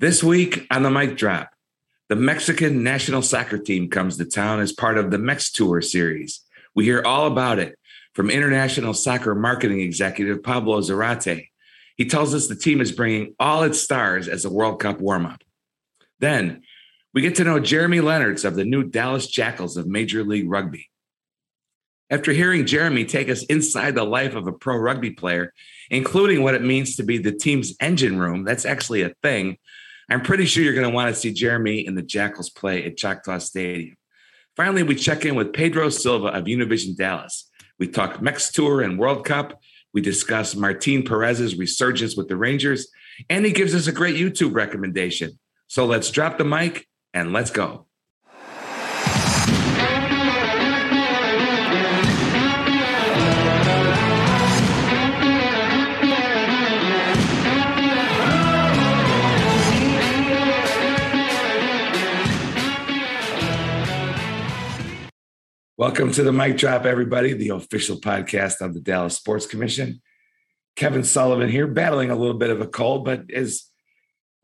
This week on the mic drop, the Mexican national soccer team comes to town as part of the Mex Tour series. We hear all about it from international soccer marketing executive Pablo Zarate. He tells us the team is bringing all its stars as a World Cup warm up. Then we get to know Jeremy Lenaerts of the new Dallas Jackals of Major League Rugby. After hearing Jeremy take us inside the life of a pro rugby player, including what it means to be the team's engine room, that's actually a thing. I'm pretty sure you're going to want to see Jeremy and the Jackals play at Choctaw Stadium. Finally, we check in with Pedro Silva of Univision Dallas. We talk Mex Tour and World Cup. We discuss Martin Perez's resurgence with the Rangers, and he gives us a great YouTube recommendation. So let's drop the mic and let's go. Welcome to the mic drop, everybody, the official podcast of the Dallas Sports Commission. Kevin Sullivan here, battling a little bit of a cold, but as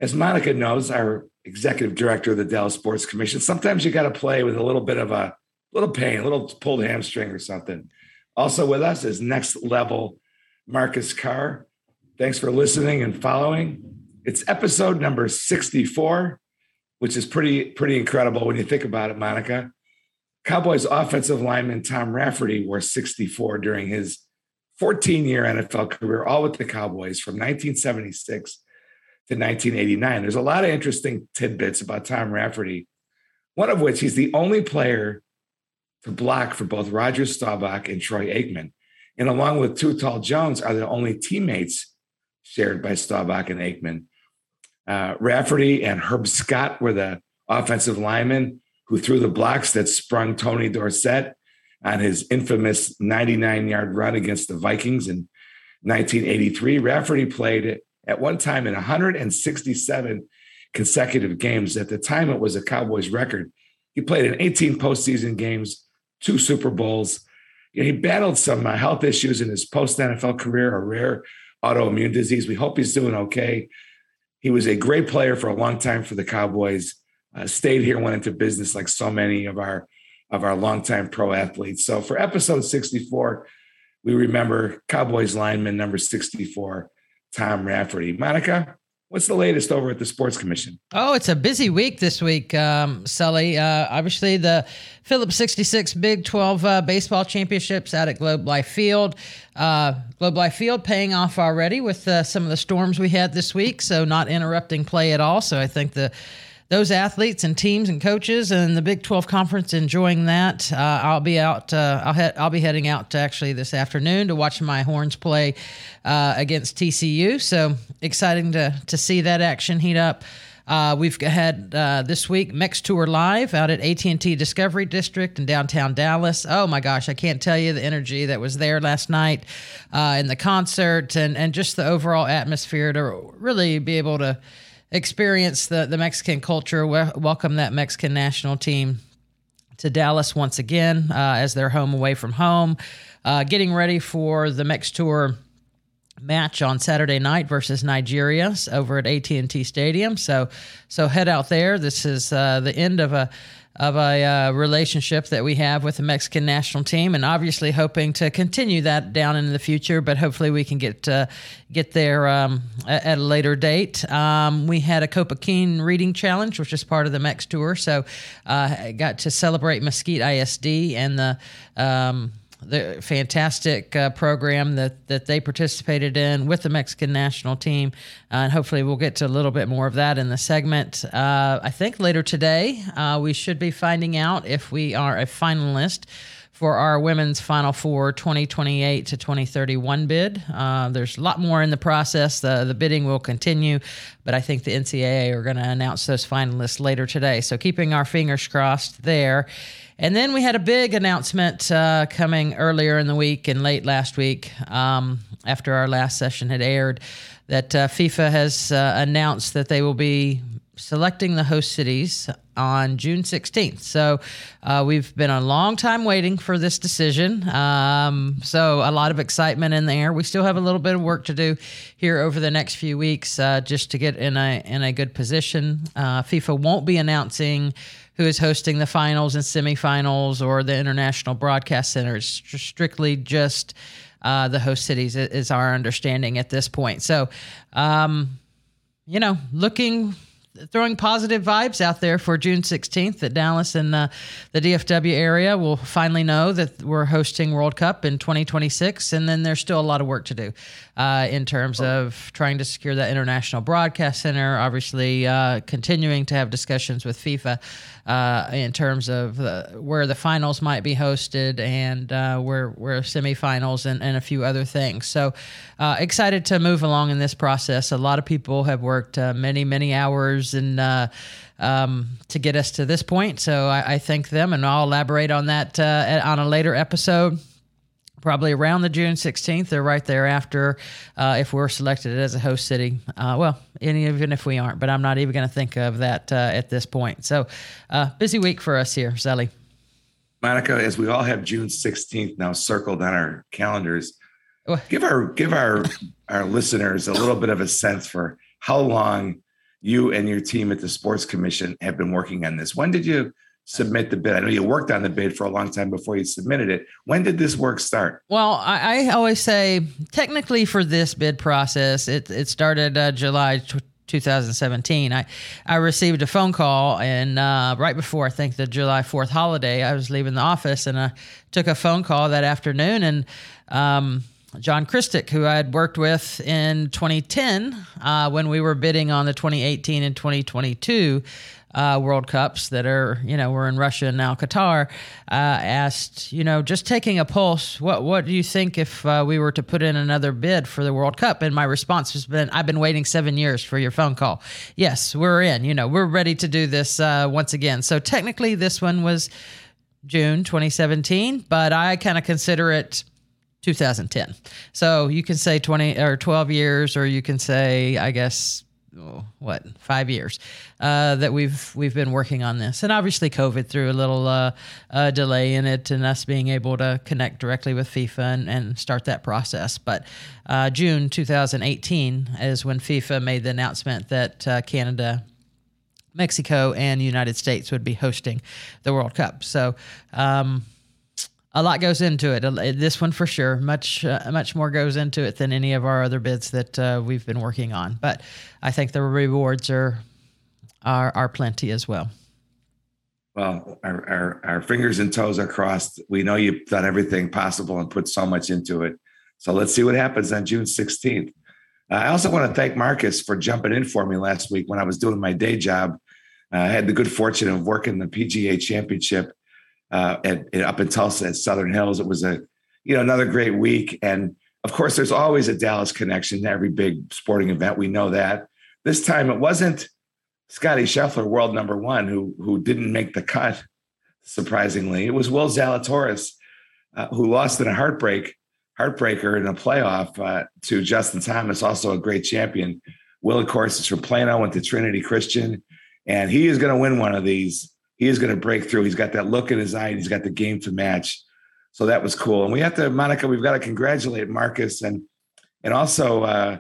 as Monica knows, our executive director of the Dallas Sports Commission, sometimes you got to play with a little bit of a little pain, a little pulled hamstring or something. Also with us is next level Marcus Carr. Thanks for listening and following. It's episode number 64, which is pretty pretty incredible when you think about it, Monica. Cowboys offensive lineman Tom Rafferty wore 64 during his 14 year NFL career, all with the Cowboys from 1976 to 1989. There's a lot of interesting tidbits about Tom Rafferty, one of which he's the only player to block for both Roger Staubach and Troy Aikman. And along with Too Tall Jones, are the only teammates shared by Staubach and Aikman. Uh, Rafferty and Herb Scott were the offensive linemen who threw the blocks that sprung Tony Dorsett on his infamous 99 yard run against the Vikings in 1983. Rafferty played at one time in 167 consecutive games. At the time, it was a Cowboys record. He played in 18 postseason games, two Super Bowls. he battled some uh, health issues in his post NFL career, a rare autoimmune disease. We hope he's doing okay. He was a great player for a long time for the Cowboys uh, stayed here, went into business like so many of our of our longtime pro athletes. So for episode 64, we remember Cowboys lineman number 64, Tom Rafferty. Monica, what's the latest over at the Sports Commission? Oh, it's a busy week this week, um, Sully. Uh, obviously, the Phillips 66 Big 12 uh, baseball championships out at Globe Life Field. Uh, Globe Life Field paying off already with uh, some of the storms we had this week, so not interrupting play at all. So I think the those athletes and teams and coaches and the Big 12 conference enjoying that. Uh, I'll be out. Uh, I'll he- I'll be heading out actually this afternoon to watch my Horns play uh, against TCU. So exciting to to see that action heat up. Uh, we've had uh, this week Mex Tour Live out at AT&T Discovery District in downtown Dallas. Oh my gosh, I can't tell you the energy that was there last night uh, in the concert and, and just the overall atmosphere to really be able to experience the, the Mexican culture, we- welcome that Mexican national team to Dallas once again uh, as their home away from home, uh, getting ready for the Mex Tour match on Saturday night versus Nigeria over at AT&T Stadium. So so head out there. This is uh, the end of a of a uh, relationship that we have with the Mexican national team, and obviously hoping to continue that down into the future. But hopefully, we can get uh, get there um, at a later date. Um, we had a Copa Keen reading challenge, which is part of the Mex tour, so uh, I got to celebrate Mesquite ISD and the. Um, the fantastic uh, program that, that they participated in with the Mexican national team. Uh, and hopefully, we'll get to a little bit more of that in the segment. Uh, I think later today, uh, we should be finding out if we are a finalist for our women's Final Four 2028 to 2031 bid. Uh, there's a lot more in the process. The, the bidding will continue, but I think the NCAA are going to announce those finalists later today. So, keeping our fingers crossed there. And then we had a big announcement uh, coming earlier in the week and late last week um, after our last session had aired that uh, FIFA has uh, announced that they will be selecting the host cities on June 16th. So uh, we've been a long time waiting for this decision. Um, so a lot of excitement in there. We still have a little bit of work to do here over the next few weeks uh, just to get in a in a good position. Uh, FIFA won't be announcing who is hosting the finals and semifinals or the international broadcast center. It's strictly just uh, the host cities is our understanding at this point. So, um, you know, looking throwing positive vibes out there for June 16th that Dallas and uh, the DFW area will finally know that we're hosting World Cup in 2026. And then there's still a lot of work to do uh, in terms of trying to secure that international broadcast center, obviously uh, continuing to have discussions with FIFA uh, in terms of where the finals might be hosted and uh, where, where semifinals and, and a few other things. So uh, excited to move along in this process. A lot of people have worked many, many hours and um, to get us to this point. So I, I, thank them, and I'll elaborate on that uh, on a later episode probably around the June 16th or right thereafter uh, if we're selected as a host city. Uh, well, any even if we aren't, but I'm not even going to think of that uh, at this point. So, uh, busy week for us here, Sully. Monica, as we all have June 16th now circled on our calendars, give our give our our listeners a little bit of a sense for how long you and your team at the Sports Commission have been working on this. When did you submit the bid? I know you worked on the bid for a long time before you submitted it. When did this work start? Well, I, I always say technically for this bid process, it, it started uh, July 2017. I, I received a phone call and uh, right before I think the July 4th holiday, I was leaving the office and I took a phone call that afternoon and um, John Kristick, who I had worked with in 2010 uh, when we were bidding on the 2018 and 2022 uh, World Cups that are, you know, we're in Russia and now Qatar, uh, asked, you know, just taking a pulse, what what do you think if uh, we were to put in another bid for the World Cup? And my response has been, I've been waiting seven years for your phone call. Yes, we're in. You know, we're ready to do this uh, once again. So technically, this one was June 2017, but I kind of consider it. 2010. So you can say 20 or 12 years, or you can say, I guess, what five years uh, that we've we've been working on this, and obviously COVID threw a little uh, uh, delay in it, and us being able to connect directly with FIFA and, and start that process. But uh, June 2018 is when FIFA made the announcement that uh, Canada. Mexico and United States would be hosting the World Cup. So, um, a lot goes into it. This one for sure, much uh, much more goes into it than any of our other bids that uh, we've been working on. But I think the rewards are are, are plenty as well. Well, our, our, our fingers and toes are crossed. We know you've done everything possible and put so much into it. So let's see what happens on June 16th. Uh, I also want to thank Marcus for jumping in for me last week when I was doing my day job. Uh, I had the good fortune of working the PGA Championship uh, at, at, up in Tulsa at Southern Hills. It was a you know another great week, and of course, there's always a Dallas connection to every big sporting event. We know that. This time, it wasn't Scotty Scheffler, world number one, who who didn't make the cut. Surprisingly, it was Will Zalatoris, uh, who lost in a heartbreak heartbreaker in a playoff uh, to Justin Thomas, also a great champion. Will, of course, is from Plano, went to Trinity Christian, and he is going to win one of these he is going to break through. He's got that look in his eye. He's got the game to match. So that was cool. And we have to, Monica, we've got to congratulate Marcus and and also uh,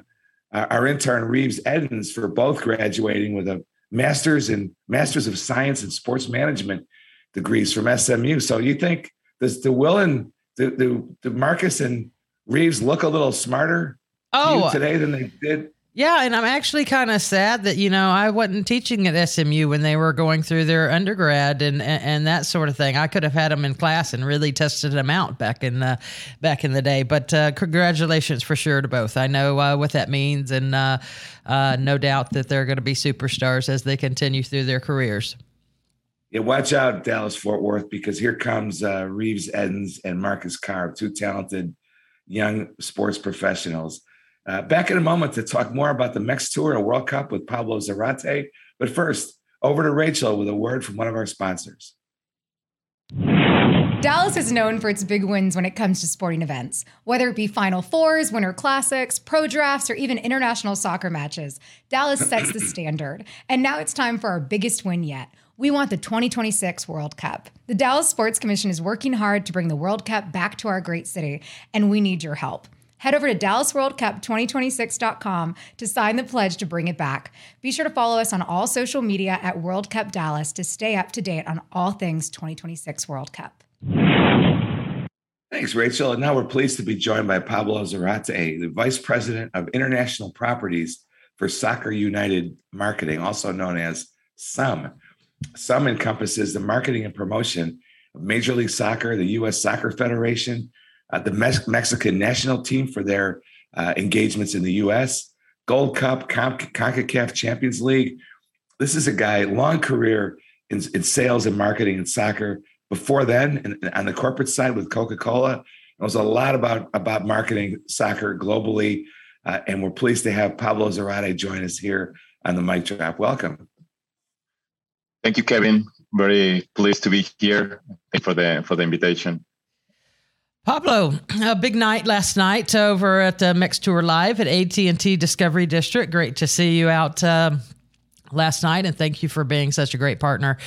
our intern Reeves Edens for both graduating with a master's in Masters of Science in Sports Management degrees from SMU. So you think does the Will and the, the, the Marcus and Reeves look a little smarter oh, today than they did yeah, and I'm actually kind of sad that you know I wasn't teaching at SMU when they were going through their undergrad and, and, and that sort of thing. I could have had them in class and really tested them out back in the back in the day. But uh, congratulations for sure to both. I know uh, what that means, and uh, uh no doubt that they're going to be superstars as they continue through their careers. Yeah, watch out, Dallas Fort Worth, because here comes uh, Reeves Edens and Marcus Carr, two talented young sports professionals. Uh, back in a moment to talk more about the Mex Tour and World Cup with Pablo Zarate. But first, over to Rachel with a word from one of our sponsors. Dallas is known for its big wins when it comes to sporting events, whether it be Final Fours, Winter Classics, pro drafts, or even international soccer matches. Dallas sets the standard. And now it's time for our biggest win yet. We want the 2026 World Cup. The Dallas Sports Commission is working hard to bring the World Cup back to our great city, and we need your help. Head over to DallasWorldCup2026.com to sign the pledge to bring it back. Be sure to follow us on all social media at World Cup Dallas to stay up to date on all things 2026 World Cup. Thanks, Rachel. And now we're pleased to be joined by Pablo Zarate, the Vice President of International Properties for Soccer United Marketing, also known as SUM. SUM encompasses the marketing and promotion of Major League Soccer, the U.S. Soccer Federation, uh, the Mex- Mexican national team for their uh, engagements in the U.S., Gold Cup, Con- CONCACAF Champions League. This is a guy, long career in, in sales and marketing in soccer, before then, and on the corporate side with Coca Cola, it was a lot about about marketing soccer globally. Uh, and we're pleased to have Pablo Zarate join us here on the mic drop. Welcome. Thank you, Kevin. Very pleased to be here. Thank for the for the invitation. Pablo, a big night last night over at the Mex Tour Live at AT&T Discovery District. Great to see you out uh, last night, and thank you for being such a great partner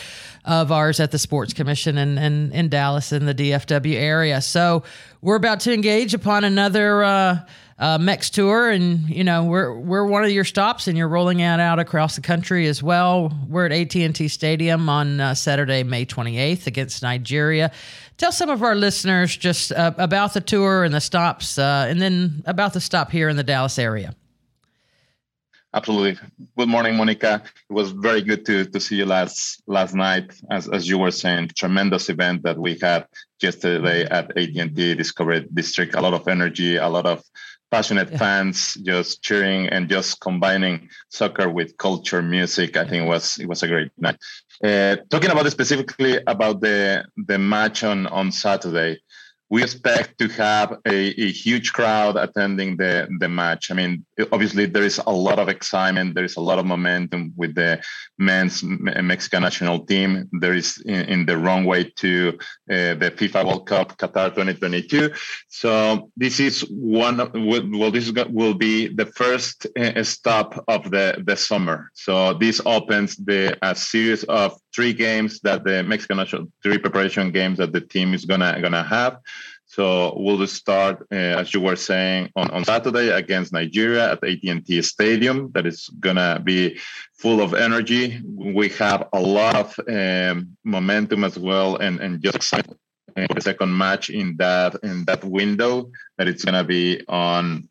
of ours at the Sports Commission and in, in, in, Dallas in the DFW area. So we're about to engage upon another uh, uh, Mex tour, and you know we're we're one of your stops, and you're rolling out out across the country as well. We're at AT&T Stadium on uh, Saturday, May 28th against Nigeria. Tell some of our listeners just uh, about the tour and the stops, uh, and then about the stop here in the Dallas area. Absolutely. Good morning, Monica. It was very good to, to see you last last night. As, as you were saying, tremendous event that we had yesterday at AT&T Discovery District. A lot of energy, a lot of passionate yeah. fans just cheering and just combining soccer with culture, music. I think it was it was a great night. Uh, talking about specifically about the the match on on Saturday we expect to have a, a, huge crowd attending the, the match. I mean, obviously, there is a lot of excitement. There is a lot of momentum with the men's Mexican national team. There is in, in the runway to uh, the FIFA World Cup Qatar 2022. So this is one. Well, this will be the first uh, stop of the the summer. So this opens the a series of three games that the Mexican national three preparation games that the team is gonna gonna have. So we'll start, uh, as you were saying, on, on Saturday against Nigeria at AT&T Stadium. That is gonna be full of energy. We have a lot of um, momentum as well, and and just excitement the second match in that in that window that it's gonna be on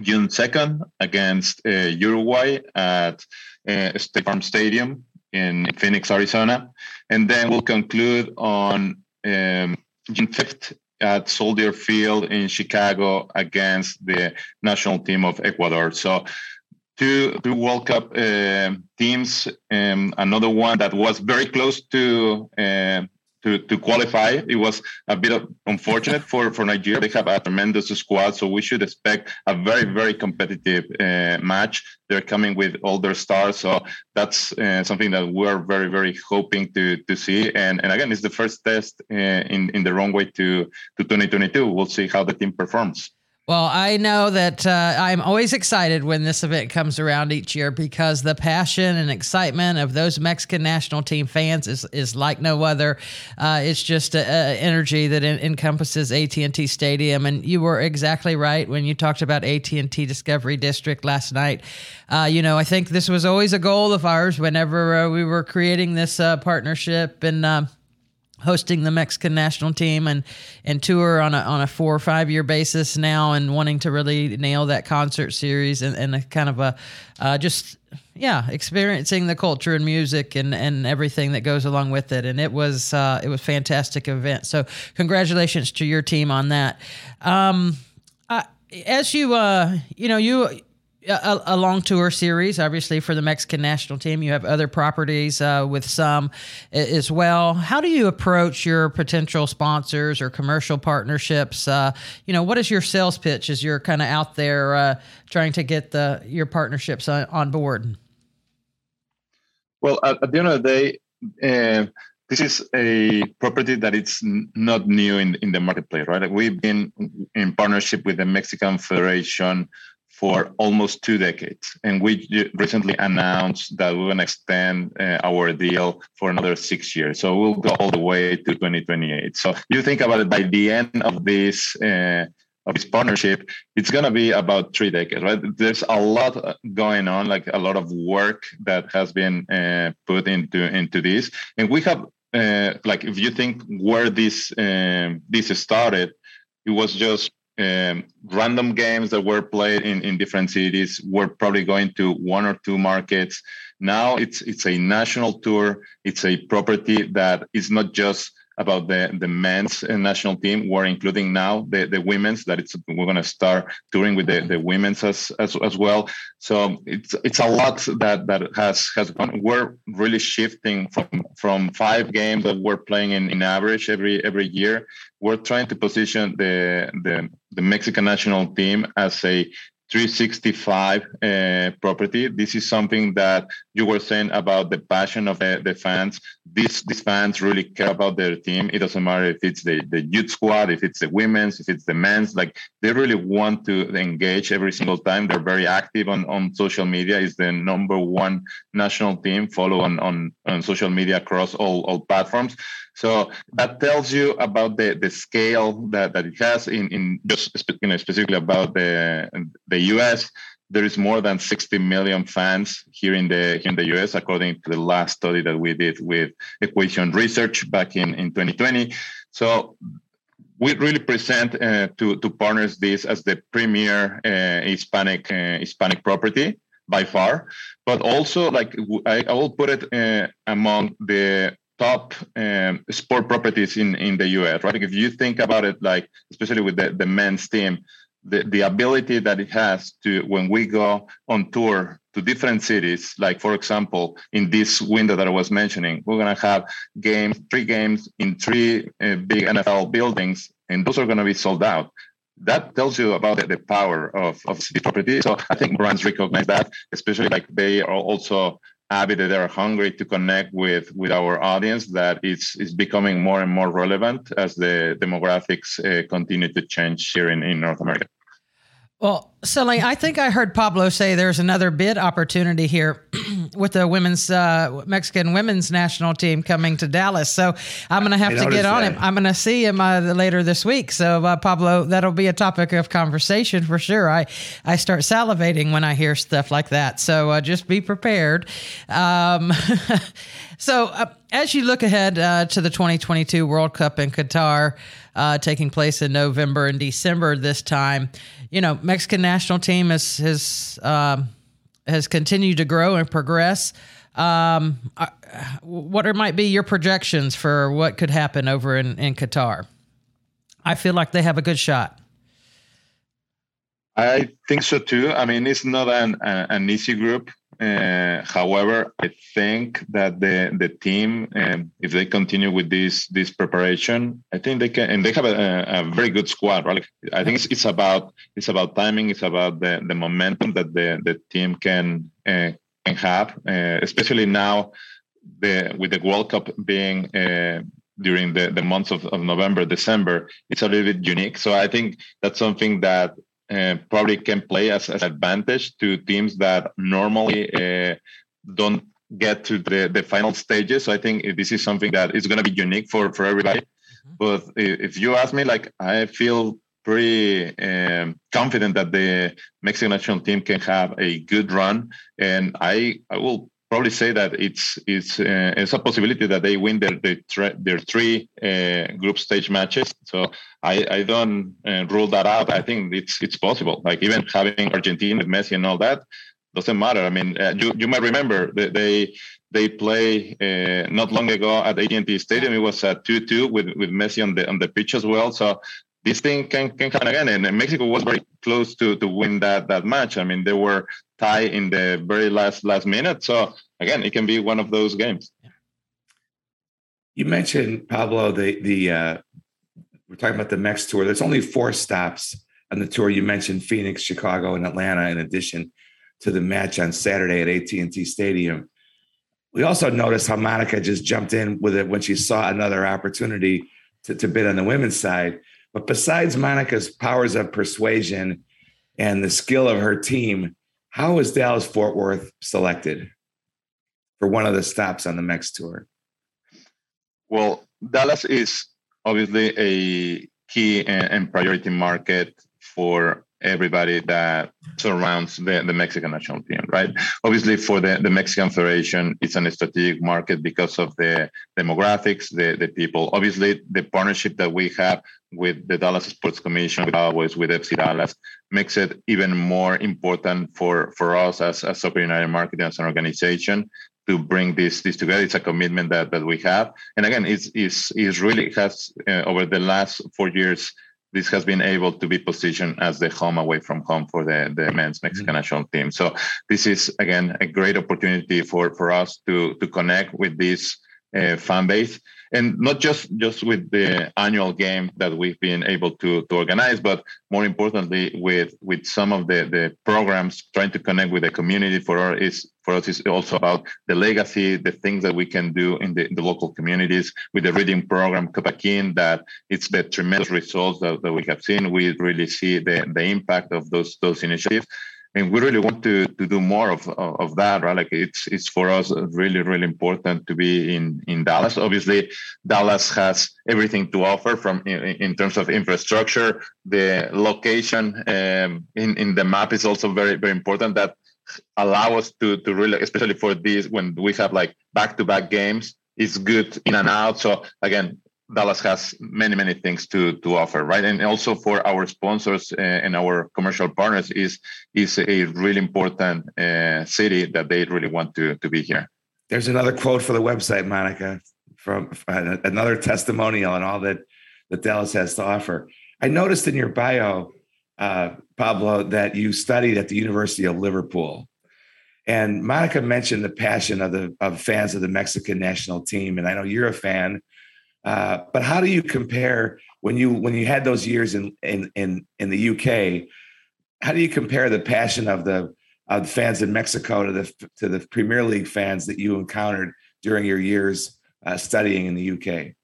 June second against uh, Uruguay at uh, State Farm Stadium in Phoenix, Arizona, and then we'll conclude on um, June 5th at Soldier Field in Chicago against the national team of Ecuador. So two two World Cup uh, teams. Um, another one that was very close to uh, to, to qualify. It was a bit unfortunate for, for Nigeria. They have a tremendous squad, so we should expect a very, very competitive uh, match. They're coming with all their stars, so that's uh, something that we're very, very hoping to to see. And and again, it's the first test uh, in in the wrong way to to 2022. We'll see how the team performs. Well, I know that uh, I'm always excited when this event comes around each year because the passion and excitement of those Mexican national team fans is, is like no other. Uh, it's just an energy that en- encompasses AT&T Stadium, and you were exactly right when you talked about AT&T Discovery District last night. Uh, you know, I think this was always a goal of ours whenever uh, we were creating this uh, partnership, and um, hosting the Mexican national team and and tour on a on a four or five year basis now and wanting to really nail that concert series and, and a kind of a uh, just yeah experiencing the culture and music and and everything that goes along with it. And it was uh, it was fantastic event. So congratulations to your team on that. Um, uh, as you uh you know you a, a, long tour series, obviously for the Mexican national team. You have other properties uh, with some as well. How do you approach your potential sponsors or commercial partnerships? Uh, you know, what is your sales pitch as you're kind of out there uh, trying to get the your partnerships on, on board? Well, at, at, the end of the day, uh, this is a property that it's not new in, in the marketplace, right? We've been in partnership with the Mexican Federation for almost two decades. And we recently announced that we're going to extend uh, our deal for another six years. So we'll go all the way to 2028. So you think about it by the end of this. Uh, of this partnership, it's going to be about three decades, right? There's a lot going on, like a lot of work that has been uh, put into into this, and we have, uh, like, if you think where this um, this started, it was just um, random games that were played in, in different cities were probably going to one or two markets. Now it's it's a national tour. It's a property that is not just about the the men's uh, national team. We're including now the the women's that it's we're going to start touring with the the mm-hmm. women's as, as as well. So it's it's a lot that that has has gone. We're really shifting from from five games that we're playing in, in average every every year. We're trying to position the the the Mexican national team as a 365 uh, property. This is something that you were saying about the passion of the, the fans. These these fans really care about their team. It doesn't matter if it's the, the youth squad, if it's the women's, if it's the men's. Like they really want to engage every single time. They're very active on, on social media. It's the number one national team follow on, on, on social media across all, all platforms. So that tells you about the, the scale that, that it has in, in just you know, specifically about the, the US. There is more than 60 million fans here in the in the US, according to the last study that we did with Equation Research back in, in 2020. So we really present uh, to, to partners this as the premier uh, Hispanic uh, Hispanic property by far, but also like I, I will put it uh, among the top um, sport properties in, in the US, right? If you think about it, like especially with the, the men's team, the, the ability that it has to when we go on tour to different cities, like for example, in this window that I was mentioning, we're gonna have games, three games in three uh, big NFL buildings, and those are gonna be sold out. That tells you about the, the power of, of city property. So I think brands recognize that, especially like they are also avid that they are hungry to connect with with our audience that is is becoming more and more relevant as the demographics uh, continue to change here in, in north america well, Sully, I think I heard Pablo say there's another bid opportunity here with the women's uh, Mexican women's national team coming to Dallas. So I'm going to have I to get on that. him. I'm going to see him uh, later this week. So uh, Pablo, that'll be a topic of conversation for sure. I I start salivating when I hear stuff like that. So uh, just be prepared. Um, so uh, as you look ahead uh, to the 2022 World Cup in Qatar taking place in November and December this time you know, Mexican national team has has um, has continued to grow and progress. Um, what are, might be your projections for what could happen over in, in Qatar? I feel like they have a good shot. I think so too. I mean, it's not an, an easy group. Uh, however, I think that the the team, um, if they continue with this this preparation, I think they can, and they have a, a very good squad. Right? I think it's, it's about it's about timing. It's about the the momentum that the the team can uh, can have, uh, especially now, the with the World Cup being. Uh, during the, the months of, of November, December, it's a little bit unique. So I think that's something that uh, probably can play as, an advantage to teams that normally uh, don't get to the, the final stages. So I think this is something that is going to be unique for, for everybody. Mm-hmm. But if you ask me, like I feel pretty um, confident that the Mexican national team can have a good run, and I I will probably say that it's it's uh, it's a possibility that they win their their, their three uh, group stage matches. So I I don't uh, rule that out. I think it's it's possible. Like even having Argentina with Messi and all that doesn't matter. I mean, uh, you you might remember they they play uh, not long ago at AT&T Stadium. It was a two-two with with Messi on the on the pitch as well. So this thing can, can happen again. And Mexico was very close to to win that that match. I mean, they were tied in the very last last minute. So again, it can be one of those games. You mentioned Pablo the the uh, we're talking about the Mex tour. There's only four stops on the tour. You mentioned Phoenix, Chicago, and Atlanta, in addition to the match on Saturday at AT&T Stadium. We also noticed how Monica just jumped in with it when she saw another opportunity to, to bid on the women's side. But besides Monica's powers of persuasion and the skill of her team, how was Dallas Fort Worth selected for one of the stops on the MEX tour? Well, Dallas is obviously a key and priority market for everybody that surrounds the, the Mexican national team, right? Obviously, for the, the Mexican Federation, it's an strategic market because of the demographics, the, the people. Obviously, the partnership that we have with the Dallas Sports Commission, with always with FC Dallas, makes it even more important for, for us as, as Soccer United Marketing as an organization to bring this this together. It's a commitment that that we have, and again, it's it's, it's really has uh, over the last four years. This has been able to be positioned as the home away from home for the, the men's Mexican mm-hmm. national team. So this is again a great opportunity for, for us to to connect with this uh, fan base and not just just with the annual game that we've been able to to organize but more importantly with with some of the the programs trying to connect with the community for us is for us is also about the legacy the things that we can do in the, the local communities with the reading program Copakin that it's the tremendous results that, that we have seen. We really see the the impact of those those initiatives and we really want to to do more of of that right? Like it's it's for us really really important to be in in dallas. Obviously dallas has everything to offer from in, in terms of infrastructure. The location um, in in the map is also very very important that allow us to to really especially for these when we have like back to back games it's good in and out. So again Dallas has many many things to to offer, right? And also for our sponsors uh, and our commercial partners is is a really important uh, city that they really want to to be here. There's another quote for the website, Monica, from uh, another testimonial on all that that Dallas has to offer. I noticed in your bio, uh, Pablo, that you studied at the University of Liverpool. And Monica mentioned the passion of the of fans of the Mexican national team, and I know you're a fan. Uh, but how do you compare when you when you had those years in in in in the UK? How do you compare the passion of the of the fans in Mexico to the to the Premier League fans that you encountered during your years uh, studying in the UK?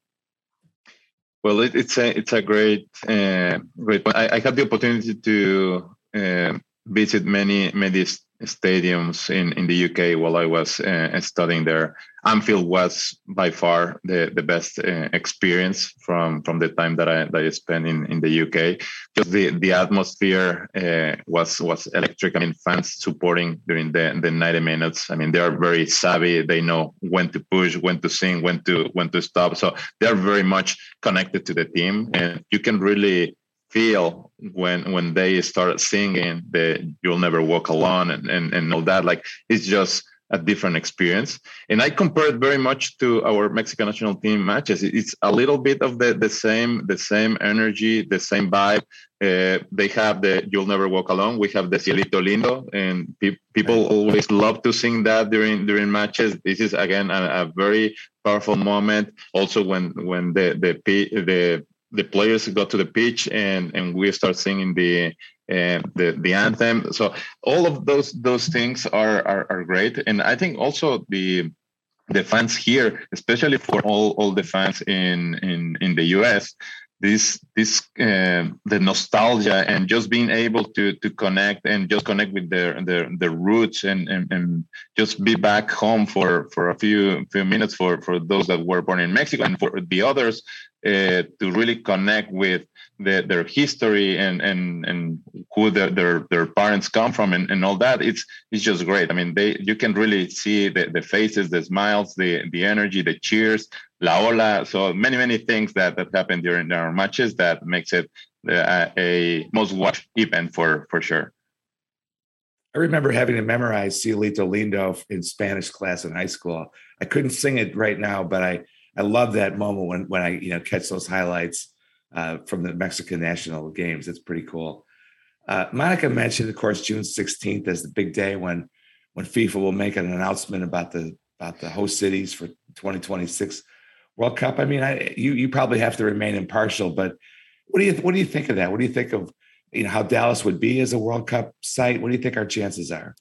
Well, it, it's a it's a great uh, great. I, I, had the opportunity to uh, visit many many stadiums in, in the UK while I was uh, studying there. Anfield was by far the, the best uh, experience from, from the time that I, that I spent in, in the UK. Just the, the atmosphere uh, was was electric. I mean, fans supporting during the, the 90 minutes. I mean, they are very savvy. They know when to push, when to sing, when to when to stop. So they're very much connected to the team, and you can really feel when when they start singing the you'll never walk alone and, and and all that like it's just a different experience. And i compare it very much to our mexican national team matches. It's a little bit of the the same the same energy the same vibe. Uh, they have the you'll never walk alone. We have the cielito lindo and pe- people always love to sing that during during matches. This is again a, a very powerful moment. Also when when the the the the players go to the pitch and and we start singing the uh, the the anthem. So all of those those things are, are are great, and I think also the the fans here, especially for all all the fans in in in the US, this this uh, the nostalgia and just being able to to connect and just connect with their their their roots and and, and just be back home for for a few few minutes for for those that were born in Mexico and for the others uh, to really connect with the, their history and and and who the, their their parents come from and, and all that. It's it's just great. I mean they you can really see the, the faces the smiles the the energy the cheers la ola. So many many things that that happen during our matches that makes it uh, a most watched event for for sure. I remember having to memorize Cielito Lindo in Spanish class in high school. I couldn't sing it right now, but I I love that moment when when I you know catch those highlights uh, from the Mexican national games. It's pretty cool. Uh, Monica mentioned, of course, June 16th as the big day when when FIFA will make an announcement about the about the host cities for 2026 World Cup. I mean, I, you you probably have to remain impartial, but what do you what do you think of that? What do you think of you know how Dallas would be as a World Cup site? What do you think our chances are?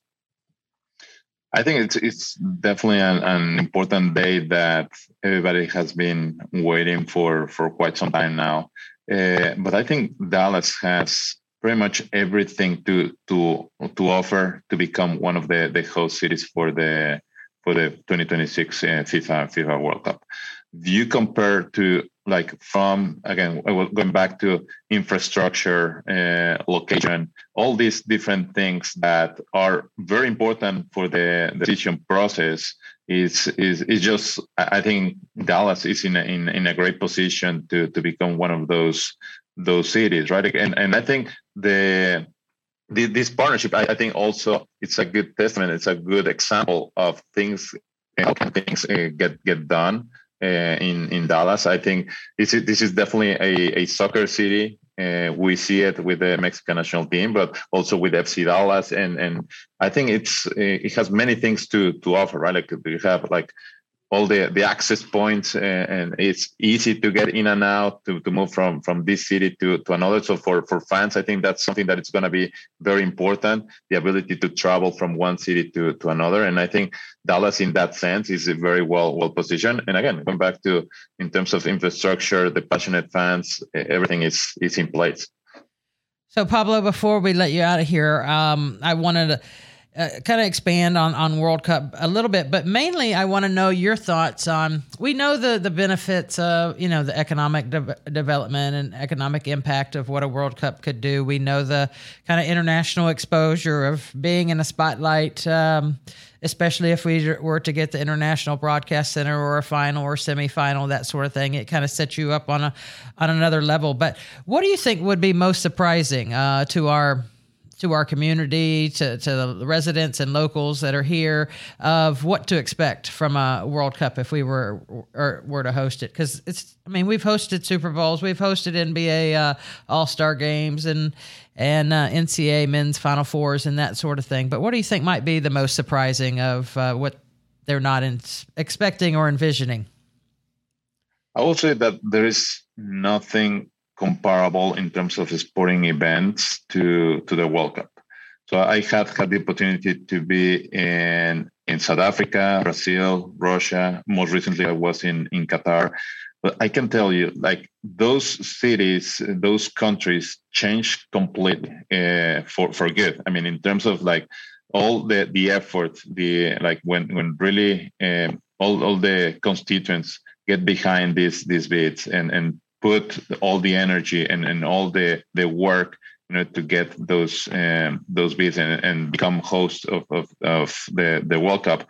I think it's it's definitely an, an, important day that everybody has been waiting for for quite some time now. Uh, but I think Dallas has pretty much everything to to to offer to become one of the the host cities for the for the 2026 uh, FIFA FIFA World Cup. Do you compare to like from again going back to infrastructure uh, location all these different things that are very important for the decision process is is is just i think dallas is in a, in, in a great position to to become one of those those cities right? And and i think the this partnership I, think also it's a good testament it's a good example of things how can things uh, get get done uh, in in Dallas. I think this is this is definitely a, a soccer city. Uh, we see it with the Mexican national team, but also with FC Dallas, and and I think it's it has many things to to offer, right? Like you have like all the the access points and, and, it's easy to get in and out to, to move from from this city to, to another. So for for fans i think that's something that it's going to be very important the ability to travel from one city to to another. And i think dallas in that sense is very well well positioned. And again going back to in terms of infrastructure the passionate fans everything is is in place. So pablo before we let you out of here um, i wanted to uh, kind of expand on on World Cup a little bit, but mainly I want to know your thoughts on. We know the the benefits of you know the economic de- development and economic impact of what a World Cup could do. We know the kind of international exposure of being in a spotlight. Um, especially if we were to get the international broadcast center or a final or semifinal, that sort of thing. It kind of sets you up on a on another level. But what do you think would be most surprising uh, to our to our community, to, to the residents and locals that are here, of what to expect from a World Cup if we were were to host it. Because it's, I mean, we've hosted Super Bowls, we've hosted NBA uh, All Star games, and and uh, NCAA men's Final Fours and that sort of thing. But what do you think might be the most surprising of uh, what they're not in, expecting or envisioning? I will say that there is nothing comparable in terms of sporting events to, to the World Cup. So I had had the opportunity to be in in South Africa, Brazil, Russia. Most recently, I was in in Qatar. But I can tell you, like those cities, those countries changed completely uh, for for good. I mean, in terms of like all the the effort, the like when when really um, all all the constituents get behind these these bids and and put all the energy and, and all the, the work you know, to get those um, those bids and, and become host of, of, of the, the World Cup,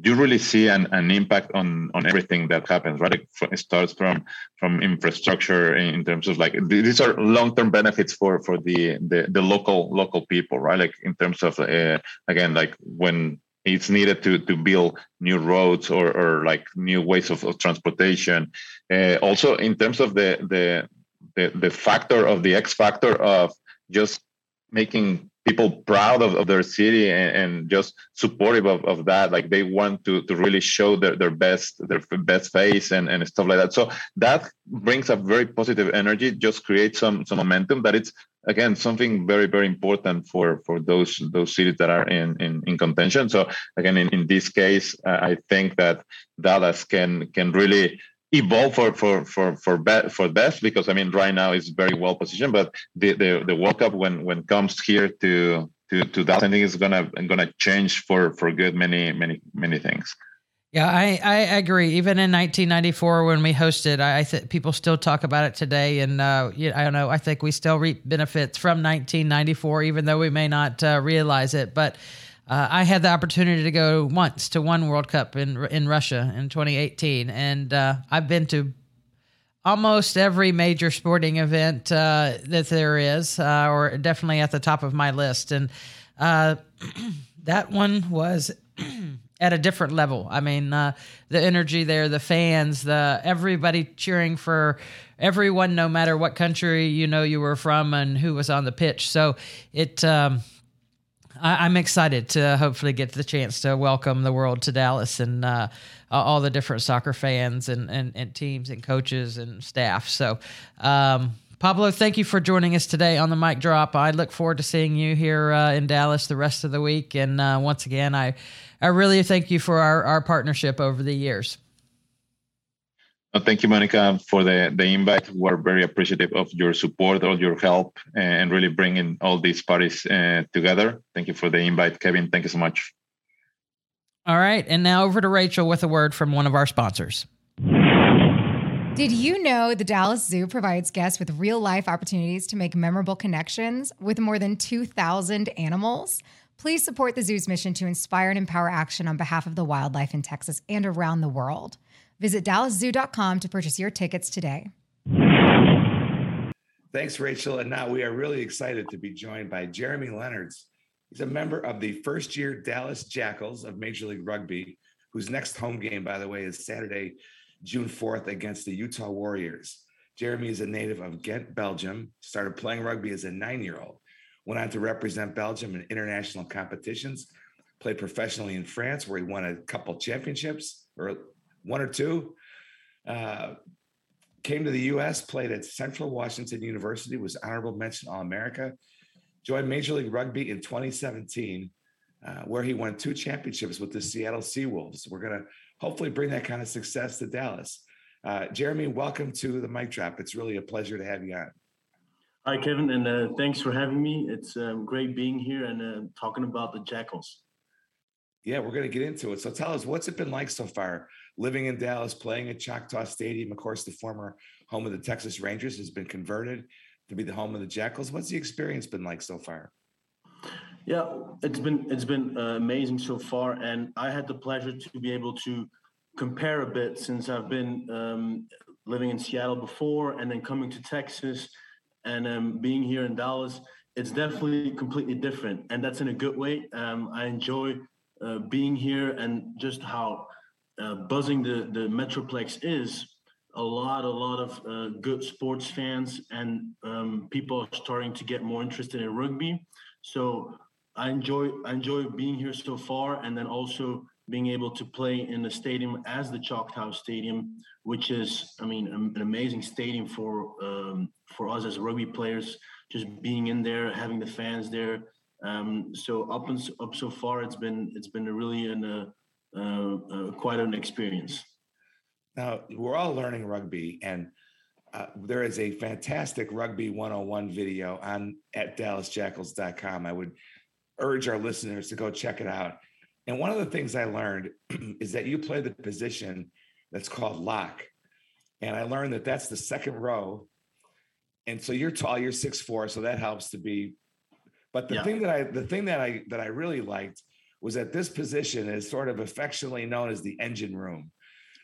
do you really see an, an impact on on everything that happens right? It starts from from infrastructure in terms of like these are long-term benefits for for the the, the local local people right? Like in terms of uh, again like when it's needed to to build new roads or, or like new ways of, of transportation. Uh, also, in terms of the, the the the factor of the X factor of just making people proud of, of their city and, and just supportive of, of that like they want to to really show their, their best their best face and, and stuff like that so that brings a very positive energy just creates some some momentum that it's again something very very important for for those those cities that are in in, in contention so again in, in this case uh, i think that dallas can can really evolve for for for for best for best because I mean right now it's very well positioned, but the the the World Cup when when comes here to to to that I think it's gonna gonna change for for good many many many things. Yeah, I, I agree. Even in 1994, when we hosted, I, I think people still talk about it today, and uh, I don't know. I think we still reap benefits from 1994, even though we may not uh, realize it. But uh, I had the opportunity to go once to one World Cup in in Russia in 2018, and uh, I've been to almost every major sporting event uh, that there is, uh, or definitely at the top of my list. And that one was at a different level. I mean, uh, the energy there, the fans, the everybody cheering for everyone, no matter what country you know you were from and who was on the pitch. So it. Um, I, am excited to hopefully get the chance to welcome the world to Dallas and uh, all the different soccer fans and, and, and, teams and coaches and staff. So, um, Pablo, thank you for joining us today on the mic drop. I look forward to seeing you here uh, in Dallas the rest of the week. And uh, once again, I, I really thank you for our, our partnership over the years. thank you, Monica, for the, the invite. We're very appreciative of your support, all your help, and really bringing all these parties uh, together. Thank you for the invite, Kevin. Thank you so much. All right. And now over to Rachel with a word from one of our sponsors. Did you know the Dallas Zoo provides guests with real life opportunities to make memorable connections with more than 2,000 animals? Please support the zoo's mission to inspire and empower action on behalf of the wildlife in Texas and around the world. Visit dallaszoo.com to purchase your tickets today. Thanks, Rachel. And now we are really excited to be joined by Jeremy Lenaerts. He's a member of the first year Dallas Jackals of Major League Rugby, whose next home game, by the way, is Saturday, June 4th against the Utah Warriors. Jeremy is a native of Ghent, Belgium, started playing rugby as a nine year old, went on to represent Belgium in international competitions, played professionally in France, where he won a couple championships, or one or two. Uh, came to the US, played at Central Washington University, was honorable mention All America, joined Major League Rugby in 2017, uh, where he won two championships with the Seattle Seawolves. We're going to hopefully bring that kind of success to Dallas. Uh, Jeremy, welcome to the mic drop. It's really a pleasure to have you on. Hi, Kevin, and uh, thanks for having me. It's um, great being here and uh, talking about the Jackals. Yeah, we're going to get into it. So tell us, what's it been like so far living in Dallas, playing at Choctaw Stadium? Of course, the former home of the Texas Rangers has been converted to be the home of the Jackals. What's the experience been like so far? Yeah, it's been it's been uh, amazing so far, and I had the pleasure to be able to compare a bit since I've been um, living in Seattle before, and then coming to Texas, and um, being here in Dallas. It's definitely completely different, and that's in a good way. Um, I enjoy uh, being here and just how uh, buzzing the the Metroplex is. A lot, a lot of uh, good sports fans and um, people are starting to get more interested in rugby. So I enjoy I enjoy being here so far, and then also being able to play in the stadium as the Choctaw Stadium, which is, I mean, an amazing stadium for um, for us as rugby players. Just being in there, having the fans there. Um, so up and up so far, it's been it's been a really an, uh, uh, uh, quite an experience. Now we're all learning rugby, and uh, there is a fantastic rugby 101 video on at dallasjackals.com. I would urge our listeners to go check it out. And one of the things I learned is that you play the position that's called lock. And I learned that that's the second row. And so you're tall, you're six four, so that helps to be. But the yeah. thing that I the thing that I that I really liked was that this position is sort of affectionately known as the engine room.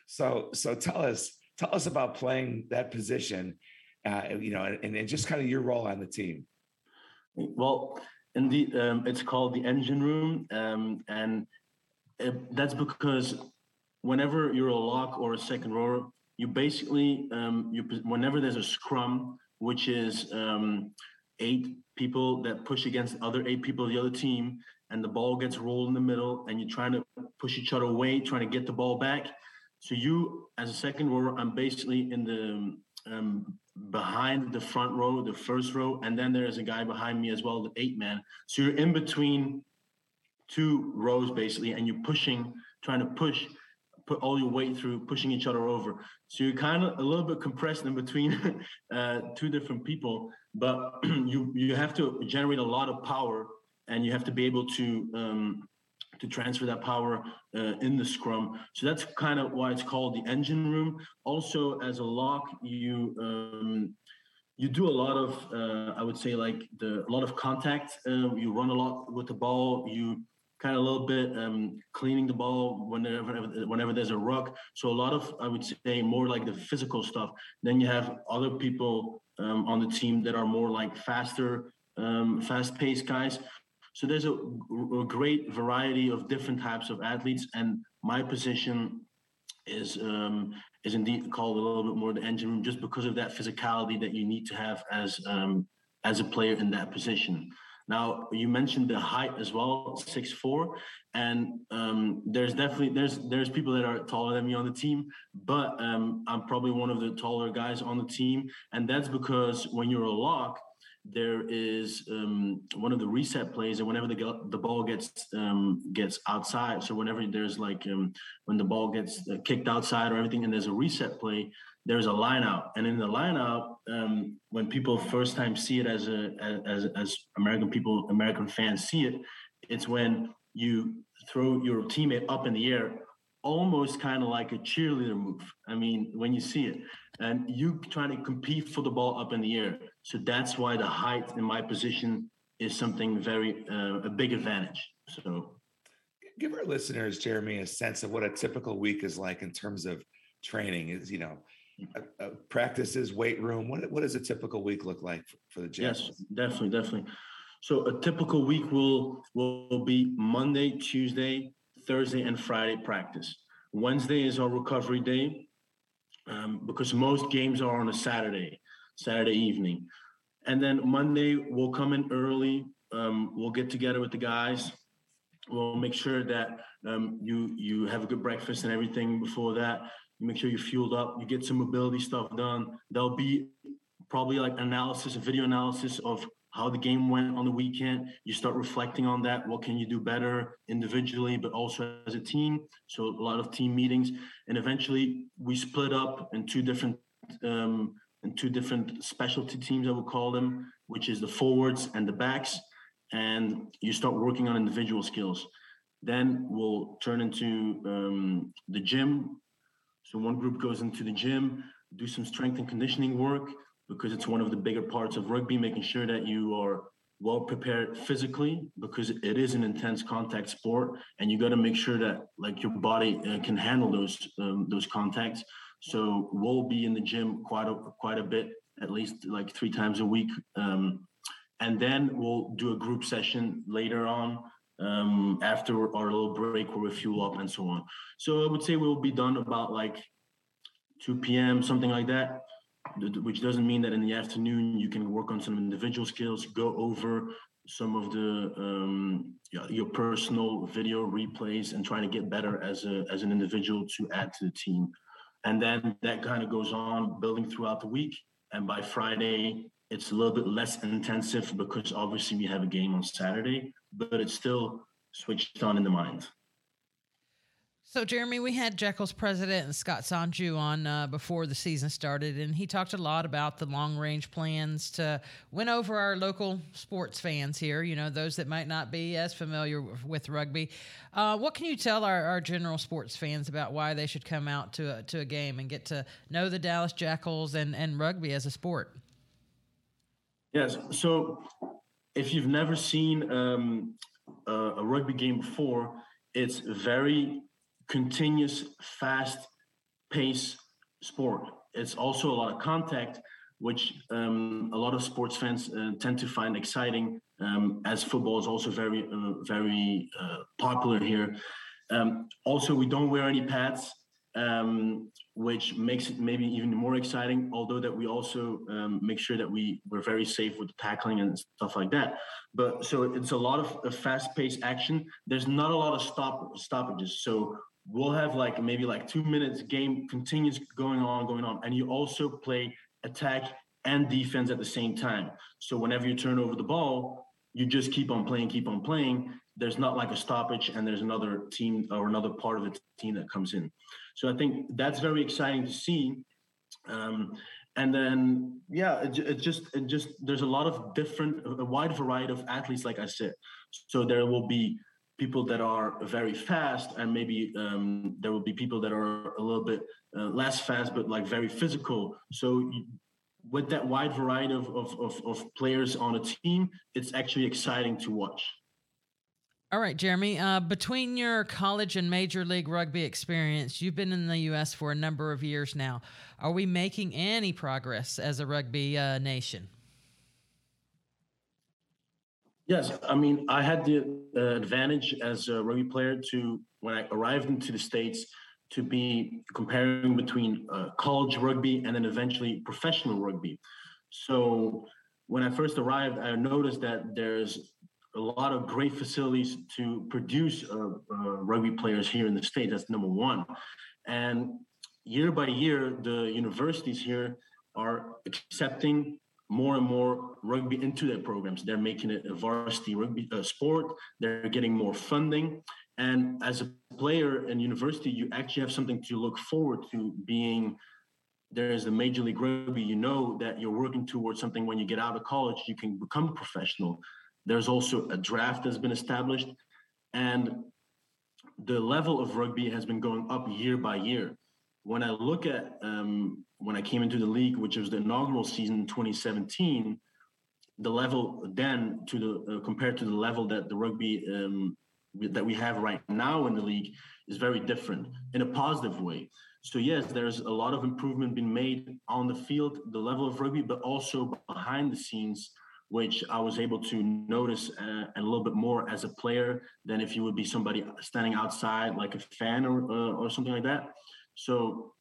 So so tell us tell us about playing that position, uh, you know, and, and just kind of your role on the team. Well, Indeed, um, it's called the engine room, um, and it, that's because whenever you're a lock or a second rower, you basically um, you whenever there's a scrum, which is um, eight people that push against other eight people of the other team, and the ball gets rolled in the middle, and you're trying to push each other away, trying to get the ball back. So you, as a second rower, I'm basically in the um, behind the front row, the first row, and then there is a guy behind me as well, the eight man. So you're in between two rows basically, and you're pushing, trying to push, put all your weight through, pushing each other over. So you're kind of a little bit compressed in between uh, two different people, but you you have to generate a lot of power, and you have to be able to um, to transfer that power uh, in the scrum. So that's kind of why it's called the engine room. Also, as a lock, you um, you do a lot of uh, I would say like the a lot of contact. Uh, you run a lot with the ball. You kind of a little bit um, cleaning the ball whenever whenever there's a ruck. So a lot of I would say more like the physical stuff. Then you have other people um, on the team that are more like faster, um, fast-paced guys. So there's a, a, great variety of different types of athletes, and my position is um, is indeed called a little bit more the engine room, just because of that physicality that you need to have as um, as a player in that position. Now you mentioned the height as well, six four, and um, there's definitely there's there's people that are taller than me on the team, but um, I'm probably one of the taller guys on the team, and that's because when you're a lock, there is um, one of the reset plays, and whenever the the ball gets um, gets outside, so whenever there's like um, when the ball gets uh, kicked outside or everything, and there's a reset play, there's a line out, and in the line out, um, when people first time see it as a as as American people, American fans see it, it's when you throw your teammate up in the air almost kind of like a cheerleader move. I mean, when you see it, and you trying to compete for the ball up in the air. So that's why the height in my position is something very uh, a big advantage. So, give our listeners, Jeremy, a sense of what a typical week is like in terms of training. Is you know. Uh, practices, weight room. What what does a typical week look like for, for the gym? Yes, definitely, definitely. So a typical week will will be Monday, Tuesday, Thursday and Friday practice. Wednesday is our recovery day um, because most games are on a Saturday, Saturday evening. And then Monday, we'll come in early. Um, we'll get together with the guys. We'll make sure that um, you you have a good breakfast and everything before that. You make sure you're fueled up. You get some mobility stuff done. There'll be probably like analysis, a video analysis of how the game went on the weekend. You start reflecting on that. What can you do better individually, but also as a team? So a lot of team meetings, and eventually we split up in two different um, in two different specialty teams. I would call them, which is the forwards and the backs, and you start working on individual skills. Then we'll turn into um, the gym. So one group goes into the gym, do some strength and conditioning work because it's one of the bigger parts of rugby, making sure that you are well prepared physically because it is an intense contact sport and you got to make sure that like your body uh, can handle those um, those contacts. So we'll be in the gym quite a quite a bit at least like three times a week um, and then we'll do a group session later on um, after our little break where we fuel up and so on. So i would say we'll be done about like 2 p.m something like that which doesn't mean that in the afternoon you can work on some individual skills, go over some of the um, your personal video replays, and trying to get better as a as an individual to add to the team. And then that kind of goes on building throughout the week. And by Friday, it's a little bit less intensive because obviously we have a game on Saturday, but it's still switched on in the mind. So, Jeremy, we had Jackals president and Scott Sanju on uh, before the season started, and he talked a lot about the long range plans to win over our local sports fans here, you know, those that might not be as familiar with rugby. Uh, what can you tell our, our, general sports fans about why they should come out to a, to a game and get to know the Dallas Jackals and, and rugby as a sport? Yes. So, if you've never seen um, a, a rugby game before, it's very continuous, fast pace sport. It's also a lot of contact, which um, a lot of sports fans uh, tend to find exciting, um, as football is also very, uh, very uh, popular here. Um, also, we don't wear any pads, um, which makes it maybe even more exciting. Although that we also um, make sure that we we're very safe with tackling and stuff like that. But so it's a lot of fast-paced action. There's not a lot of stop stoppages. So we'll have like maybe like two minutes game continues going on going on and you also play attack and defense at the same time. So whenever you turn over the ball you just keep on playing keep on playing. There's not like a stoppage and there's another team or another part of the team that comes in. So i think that's very exciting to see. Um, and then yeah it, it just it just there's a lot of different a wide variety of athletes like i said. So there will be people that are very fast and maybe um, there will be people that are a little bit uh, less fast but like very physical. So with that wide variety of, of, of, of, players on a team it's actually exciting to watch. All right jeremy uh, between your college and major league rugby experience you've been in the us for a number of years now. Are we making any progress as a rugby uh, nation Yes, I mean, I had the uh, advantage as a rugby player to when I arrived into the states to be comparing between uh, college rugby and then eventually professional rugby. So when I first arrived, I noticed that there's a lot of great facilities to produce uh, uh, rugby players here in the state. That's number one. And year by year, the universities here are accepting more and more rugby into their programs. They're making it a varsity rugby uh, sport. They're getting more funding. And as a player in university, you actually have something to look forward to being there is a major league rugby. You know that you're working towards something when you get out of college, you can become professional. There's also a draft that's been established. And the level of rugby has been going up year by year. When I look at um, when I came into the league, which was the inaugural season in 2017, the level then to the uh, compared to the level that the rugby um, that we have right now in the league is very different in a positive way. So yes, there's a lot of improvement being made on the field, the level of rugby, but also behind the scenes which I was able to notice uh, a little bit more as a player than if you would be somebody standing outside like a fan or uh, or something like that. So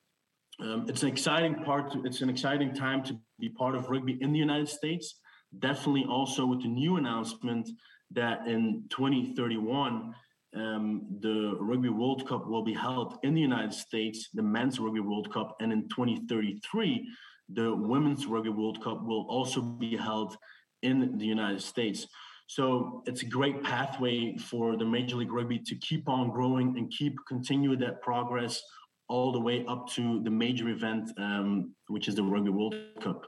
um, it's an exciting part. To, it's an exciting time to be part of rugby in the United States. Definitely also with the new announcement that in 2031 um, the Rugby World Cup will be held in the United States, the Men's Rugby World Cup, and in 2033 the Women's Rugby World Cup will also be held in the United States. So it's a great pathway for the Major League Rugby to keep on growing and keep continue that progress all the way up to the major event, um, which is the Rugby World Cup.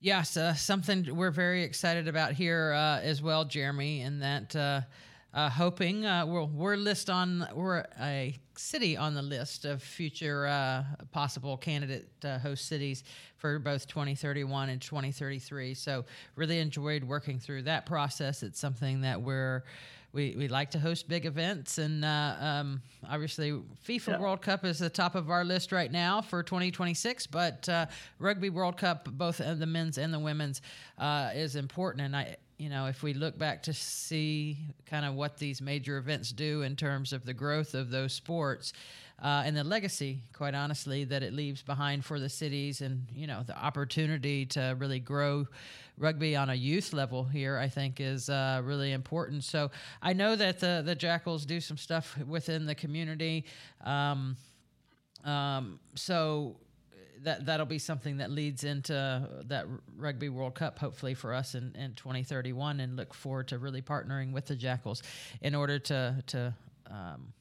Yes, uh, something we're very excited about here uh, as well, Jeremy, and that uh, uh, hoping uh, we're, we're list on we're a city on the list of future uh, possible candidate host cities for both 2031 and 2033 so really enjoyed working through that process it's something that we're we, we like to host big events and uh, um, obviously fifa yeah. world cup is the top of our list right now for 2026 but uh, rugby world cup both the men's and the women's is important and i you know, if we look back to see kind of what these major events do in terms of the growth of those sports uh, and the legacy, quite honestly, that it leaves behind for the cities and, you know, the opportunity to really grow rugby on a youth level here, I think is uh, really important. So I know that the, the Jackals do some stuff within the community. Um, um, so that that'll be something that leads into that Rugby World Cup, hopefully for us in, in 2031, and look forward to really partnering with the Jackals in order to to um,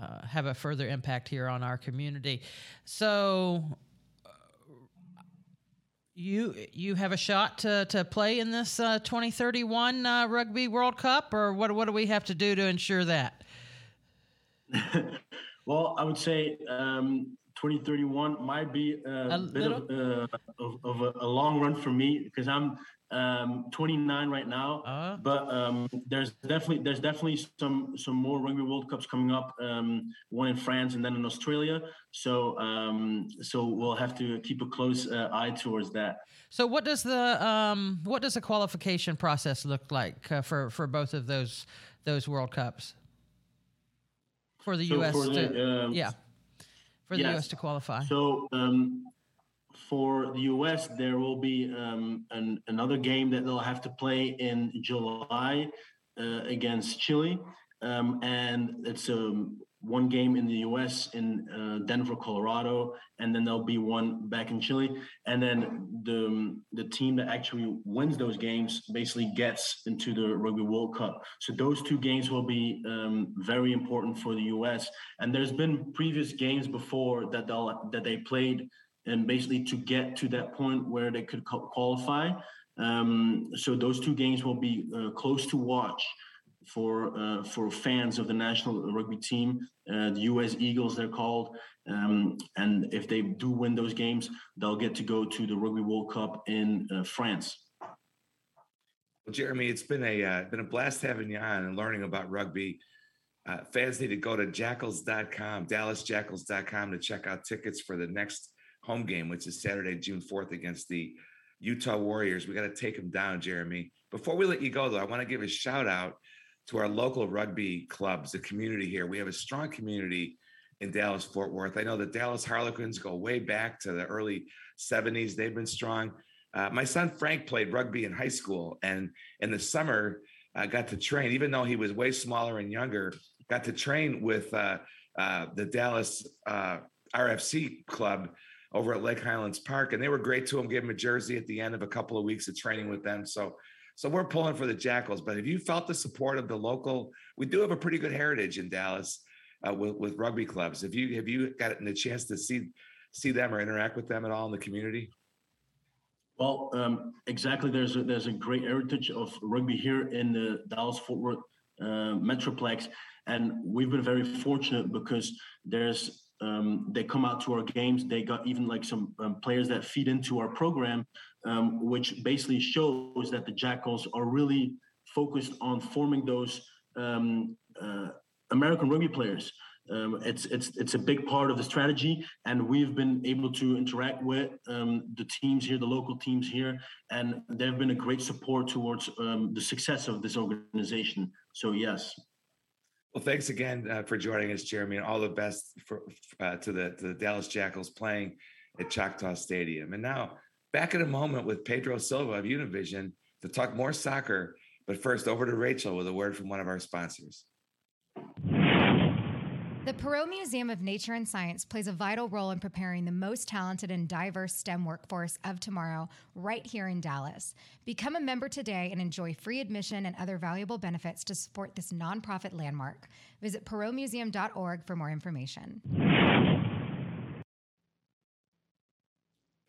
uh, have a further impact here on our community. So. Uh, you you have a shot to, to play in this uh, 2031 uh, Rugby World Cup, or what what do we have to do to ensure that? well, I would say um, 2031 might be a, a bit of, uh, of, of a, a, long run for me because I'm um, 29 right now. Uh, but um, there's definitely there's definitely some some more rugby World Cups coming up. Um, one in France and then in Australia. So um, so we'll have to keep a close uh, eye towards that. So what does the um, what does the qualification process look like uh, for for both of those those World Cups? For the so U.S. For the, to, um, yeah for the yes. U.S. to qualify? So um, for the U.S., there will be um, an, another game that they'll have to play in July uh, against Chile, um, and it's a um, one game in the U.S. in uh, Denver, Colorado, and then there'll be one back in Chile, and then the the team that actually wins those games basically gets into the Rugby World Cup. So those two games will be um, very important for the U.S. And there's been previous games before that that they played, and basically to get to that point where they could qualify. Um, so those two games will be uh, close to watch for uh, for fans of the national rugby team, uh, the U.S. Eagles, they're called. Um, and if they do win those games, they'll get to go to the Rugby World Cup in uh, France. Well, Jeremy, it's been a uh, been a blast having you on and learning about rugby. Uh, fans need to go to jackals.com, dallasjackals.com to check out tickets for the next home game, which is Saturday, June 4th against the Utah Warriors. We got to take them down, Jeremy. Before we let you go, though, I want to give a shout out to our local rugby clubs, the community here. We have a strong community in Dallas Fort Worth. I know the Dallas Harlequins go way back to the early 70s. They've been strong. Uh, my son Frank played rugby in high school, and in the summer, uh, got to train. Even though he was way smaller and younger, got to train with uh, uh the Dallas uh, RFC club over at Lake Highlands Park, and they were great to him. Gave him a jersey at the end of a couple of weeks of training with them. So, so we're pulling for the Jackals. But have you felt the support of the local? We do have a pretty good heritage in Dallas uh, with, with rugby clubs. Have you have you gotten the chance to see see them or interact with them at all in the community? Well, um, exactly. There's a, there's a great heritage of rugby here in the Dallas Fort Worth uh, Metroplex, and we've been very fortunate because there's um, they come out to our games. They got even like some um, players that feed into our program, um, which basically shows that the Jackals are really focused on forming those um, uh, American rugby players. Um, it's it's it's a big part of the strategy, and we've been able to interact with um, the teams here, the local teams here, and they've been a great support towards the success of this organization. So yes. Well, thanks again uh, for joining us, Jeremy, and all the best for, uh, to the to the Dallas Jackals playing at Choctaw Stadium. And now back in a moment with Pedro Silva of Univision to talk more soccer. But first, over to Rachel with a word from one of our sponsors. The Perot Museum of Nature and Science plays a vital role in preparing the most talented and diverse STEM workforce of tomorrow right here in Dallas. Become a member today and enjoy free admission and other valuable benefits to support this nonprofit landmark. Visit perotmuseum.org for more information.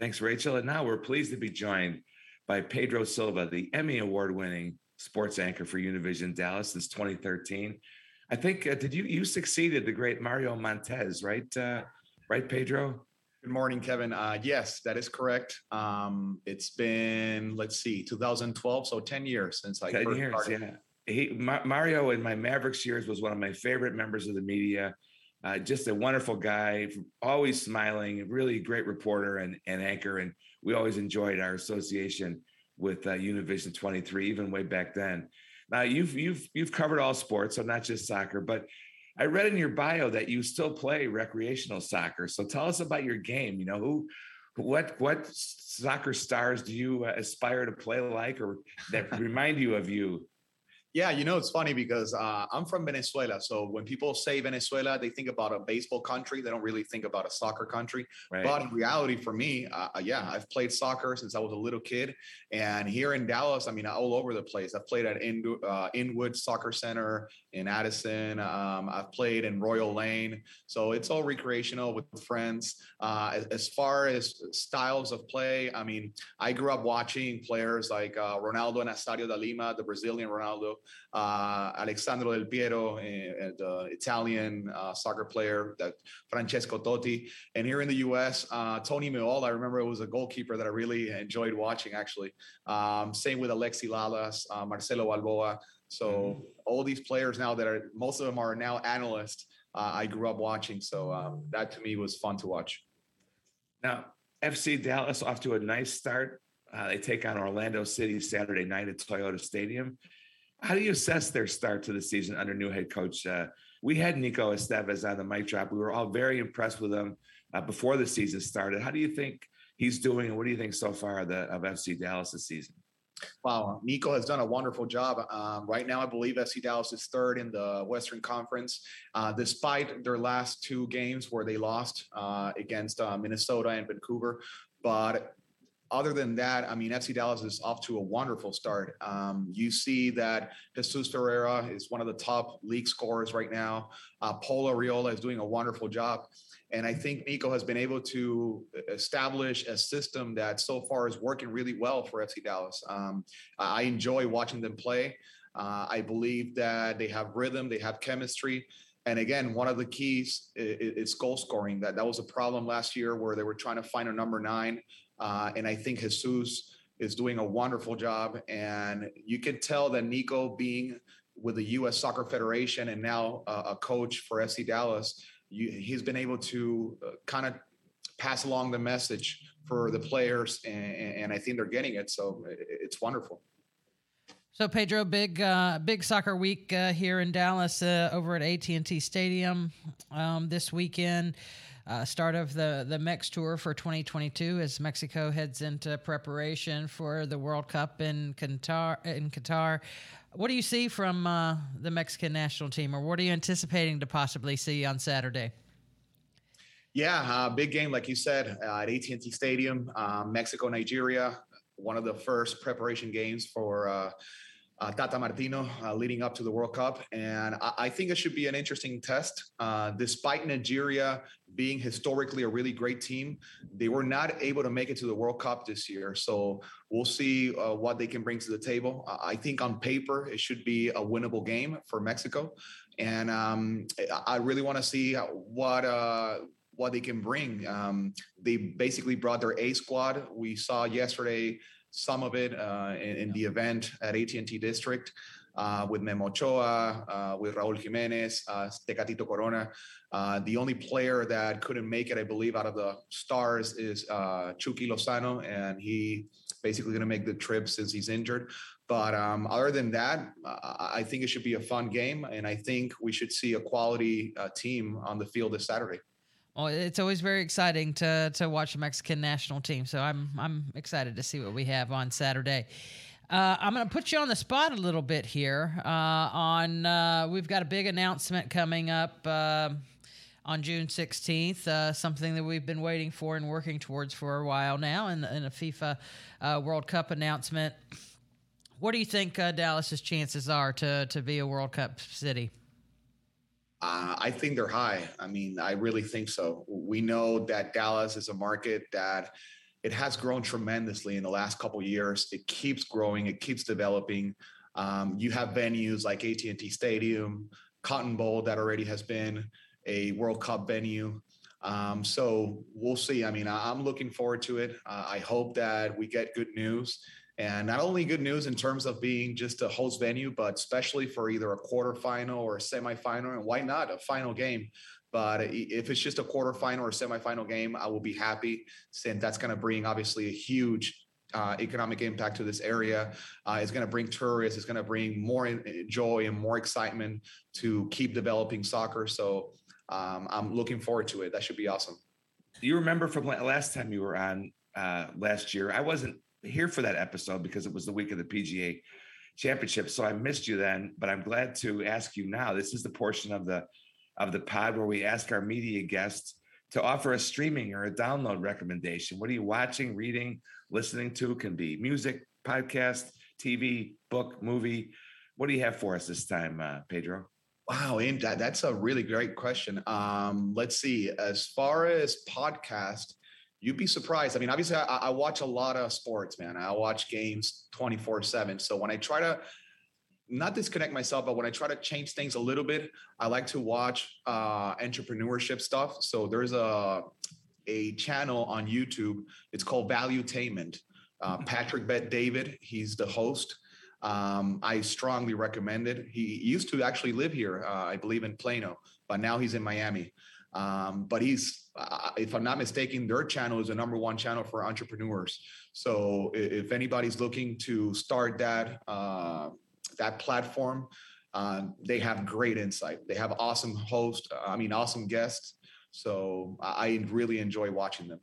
Thanks, Rachel. And now we're pleased to be joined by Pedro Silva, the Emmy Award winning sports anchor for Univision Dallas since 2013. I think uh, did you you succeeded the great Mario Montez, right? Uh, right, Pedro. Good morning, Kevin. Uh, yes, that is correct. Um, it's been let's see, 2012, so 10 years since I 10 years, started. yeah. He, Ma- Mario in my Mavericks years was one of my favorite members of the media. Uh, just a wonderful guy, always smiling, really great reporter and, and anchor. And we always enjoyed our association with uh, Univision 23, even way back then. Now you've you've you've covered all sports, so not just soccer, but I read in your bio that you still play recreational soccer. So tell us about your game. You know who, what what soccer stars do you uh, aspire to play like, or that remind you of you yeah, you know, it's funny because uh, I'm from Venezuela. So when people say Venezuela, they think about a baseball country. They don't really think about a soccer country. Right. But in reality, for me, uh, uh, yeah, I've played soccer since I was a little kid. And here in Dallas, I mean, all over the place. I've played at In- uh, Inwood Soccer Center in Addison. Um, I've played in Royal Lane. So it's all recreational with friends. Uh, as, as, far as styles of play, I mean, I grew up watching players like uh, Ronaldo Nazario da Lima, the Brazilian Ronaldo uh, Alessandro Del Piero, uh, the Italian uh, soccer player, that Francesco Totti, and here in the U.S., uh, Tony Meola. I remember it was a goalkeeper that I really enjoyed watching. Actually, um, same with Alexi Lalas, uh, Marcelo Balboa. So mm-hmm. all these players now that are most of them are now analysts. Uh, I grew up watching, so um, that to me was fun to watch. Now, FC Dallas off to a nice start. Uh, they take on Orlando City Saturday night at Toyota Stadium. How do you assess their start to the season under new head coach? Uh, we had Nico Estevez on the mic drop. We were all very impressed with him uh, before the season started. How do you think he's doing, and what do you think so far of, the, of FC Dallas this season? Wow, Nico has done a wonderful job. Um, right now, I believe FC Dallas is third in the Western Conference, uh, despite their last two games where they lost uh, against uh, Minnesota and Vancouver. But other than that, I mean, FC Dallas is off to a wonderful start. Um, you see that Jesus Ferreira is one of the top league scorers right now. Uh, Paul is doing a wonderful job. And I think Nico has been able to establish a system that so far is working really well for FC Dallas. Um, I enjoy watching them play. Uh, I believe that they have rhythm, they have chemistry. And again, one of the keys is, goal scoring. That that was a problem last year where they were trying to find a number nine, uh, and I think Jesus is doing a wonderful job. And you can tell that Nico, being with the U.S. Soccer Federation and now uh, a coach for FC Dallas, you, he's been able to uh, kind of pass along the message for the players, and, and I think they're getting it. So it's wonderful. So Pedro, big uh, big soccer week uh, here in Dallas uh, over at AT and T Stadium um, this weekend. Uh, start of the the Mex Tour for 2022 as Mexico heads into preparation for the World Cup in Qatar. In Qatar, what do you see from uh, the Mexican national team, or what are you anticipating to possibly see on Saturday? Yeah, uh, big game, like you said, uh, at AT&T Stadium, um, Mexico, Nigeria, one of the first preparation games for uh, Tata Martino uh, leading up to the World Cup. And I, I think it should be an interesting test. Uh, despite Nigeria being historically a really great team, they were not able to make it to the World Cup this year. So we'll see uh, what they can bring to the table. I think on paper, it should be a winnable game for Mexico. And um, I really want to see what uh, what they can bring. Um, they basically brought their A squad. We saw yesterday some of it uh, in, in, the event at AT&T District uh, with Memo Ochoa, uh, with Raul Jimenez, uh, Tecatito Corona. Uh, the only player that couldn't make it, I believe, out of the stars is uh, Chucky Lozano, and he basically going to make the trip since he's injured. But um, other than that, I think it should be a fun game, and I think we should see a quality team on the field this Saturday. Well, it's always very exciting to to watch the Mexican national team. So I'm I'm excited to see what we have on Saturday. Uh, I'm going to put you on the spot a little bit here. Uh, on uh, we've got a big announcement coming up uh, on June 16th. Uh, something that we've been waiting for and working towards for a while now, in, in a FIFA uh, World Cup announcement. What do you think Dallas's chances are to to be a World Cup city? Uh, I think they're high. I mean, I really think so. We know that Dallas is a market that it has grown tremendously in the last couple years. It keeps growing. It keeps developing. Um, you have venues like AT&T Stadium, Cotton Bowl that already has been a World Cup venue. Um, so we'll see. I mean, I'm looking forward to it. Uh, I hope that we get good news and not only good news in terms of being just a host venue, but especially for either a quarterfinal or a semifinal, and why not a final game? But if it's just a quarterfinal or semifinal game, I will be happy since that's going to bring obviously a huge uh, economic impact to this area. Uh, it's going to bring tourists. It's going to bring more joy and more excitement to keep developing soccer. So um, I'm looking forward to it. That should be awesome. Do you remember from last time you were on uh, last year? I wasn't here for that episode because it was the week of the PGA championship. So I missed you then, but I'm glad to ask you now. This is the portion of the of the pod where we ask our media guests to offer a streaming or a download recommendation. What are you watching, reading, listening to? Can be music, podcast, TV, book, movie. What do you have for us this time, uh, Pedro? Wow, and that's a really great question. Um, let's see. As far as podcast, you'd be surprised. I mean, obviously, I, I watch a lot of sports, man. I watch games 24 7. So when I try to not disconnect myself, but when I try to change things a little bit, I like to watch uh, entrepreneurship stuff. So there's a a channel on YouTube. It's called Valuetainment. Uh, Patrick Bet David, he's the host. Um, I strongly recommend it. He used to actually live here, uh, I believe, in Plano, but now he's in Miami. Um, but he's, uh, if I'm not mistaken, their channel is the number one channel for entrepreneurs. So if anybody's looking to start that uh, that platform, uh, they have great insight. They have awesome hosts. I mean, awesome guests. So I really enjoy watching them.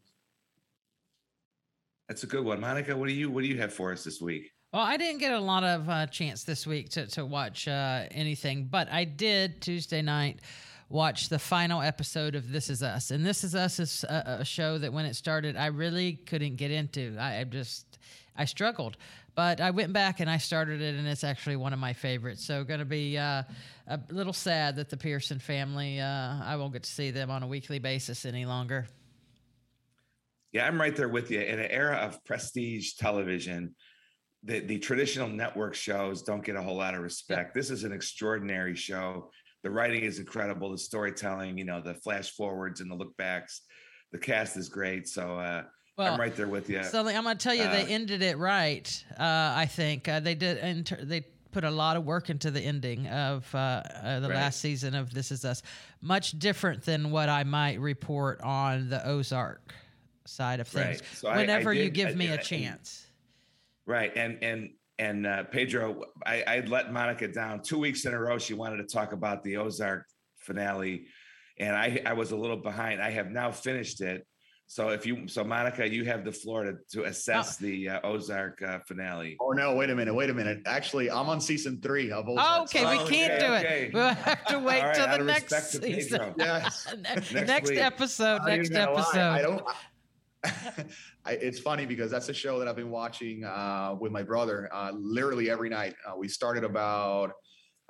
That's a good one, Monica. What do you what do you have for us this week? Well, I didn't get a lot of uh, chance this week to to watch uh, anything, but I did Tuesday night watch the final episode of This Is Us. And This Is Us is a, a show that when it started, I really couldn't get into. I, I, just, I struggled. But I went back and I started it, and it's actually one of my favorites. So, going to be uh, a little sad that the Pearson family, uh, I won't get to see them on a weekly basis any longer. Yeah, I'm right there with you. In an era of prestige television, the, the traditional network shows don't get a whole lot of respect. This is an extraordinary show the writing is incredible. The storytelling, you know, the flash forwards and the look backs. The cast is great. So uh, well, I'm right there with you. So I'm going to tell you, uh, they ended it right. Uh, I think uh, they did. Inter- they put a lot of work into the ending of uh, uh, the right. last season of This Is Us. Much different than what I might report on the Ozark side of things. Right. So Whenever I, I did, you give me a chance. Right, and and and uh, Pedro, I, I let Monica down two weeks in a row. She wanted to talk about the Ozark finale, and I I was a little behind. I have now finished it. So if you so Monica, you have the floor to, to assess oh. the uh, Ozark uh, finale. Oh no! Wait a minute! Wait a minute! Actually, I'm on season three of Ozark. Oh, okay, we can't do okay. it. We'll have to wait right, till the next season. yes. next, next episode. Next episode. I don't. I, it's funny because that's a show that I've been watching uh, with my brother uh, literally every night. Uh, we started about